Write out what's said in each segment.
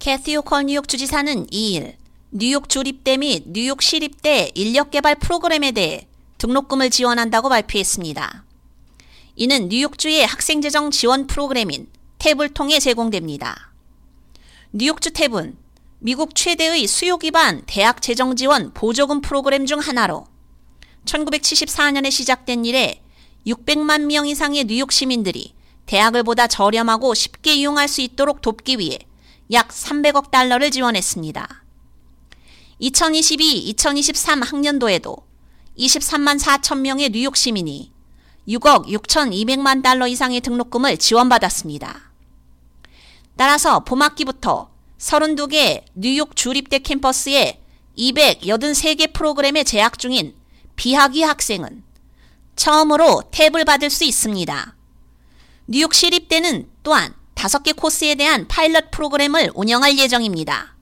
캐티 오컬 뉴욕 주지사는 2일 뉴욕 주립대 및 뉴욕 시립대 인력개발 프로그램에 대해 등록금을 지원한다고 발표했습니다. 이는 뉴욕주의 학생재정 지원 프로그램인 탭을 통해 제공됩니다. 뉴욕주 탭은 미국 최대의 수요 기반 대학 재정 지원 보조금 프로그램 중 하나로 1974년에 시작된 이래 600만 명 이상의 뉴욕 시민들이 대학을 보다 저렴하고 쉽게 이용할 수 있도록 돕기 위해 약 300억 달러를 지원했습니다. 2022-2023 학년도에도 23만 4천 명의 뉴욕 시민이 6억 6,200만 달러 이상의 등록금을 지원받았습니다. 따라서 봄학기부터 32개 뉴욕 주립대 캠퍼스에 283개 프로그램에 재학 중인 비학위 학생은 처음으로 탭을 받을 수 있습니다. 뉴욕 시립대는 또한 5개 코스에 대한 파일럿 프로그램을 운영할 예정입니다.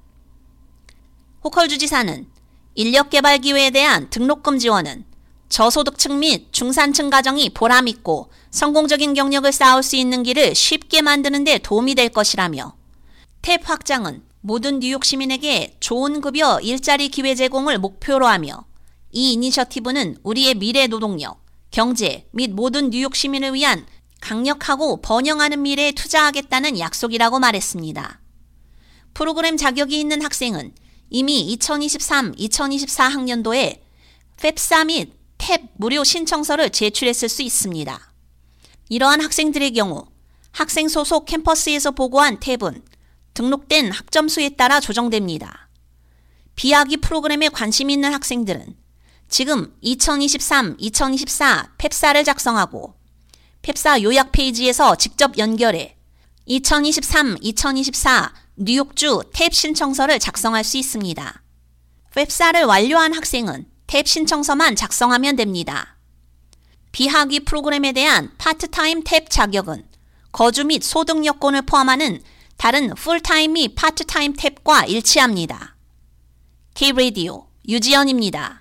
호컬 주지사는 인력 개발 기회에 대한 등록금 지원은 저소득층 및 중산층 가정이 보람있고 성공적인 경력을 쌓을 수 있는 길을 쉽게 만드는 데 도움이 될 것이라며 탭 확장은 모든 뉴욕 시민에게 좋은 급여 일자리 기회 제공을 목표로 하며 이 이니셔티브는 우리의 미래 노동력, 경제 및 모든 뉴욕 시민을 위한 강력하고 번영하는 미래에 투자하겠다는 약속이라고 말했습니다. 프로그램 자격이 있는 학생은 이미 2023-2024 학년도에 펩사 및 탭 무료 신청서를 제출했을 수 있습니다. 이러한 학생들의 경우 학생 소속 캠퍼스에서 보고한 탭은 등록된 학점수에 따라 조정됩니다. 비학위 프로그램에 관심 있는 학생들은 지금 2023-2024 펩사를 작성하고 펩사 요약 페이지에서 직접 연결해 2023-2024 뉴욕주 탭 신청서를 작성할 수 있습니다. 펩사를 완료한 학생은 탭 신청서만 작성하면 됩니다. 비학위 프로그램에 대한 파트타임 탭 자격은 거주 및 소득 여건을 포함하는 다른 풀타임 및 파트타임 탭과 일치합니다. K-Radio 유지연입니다.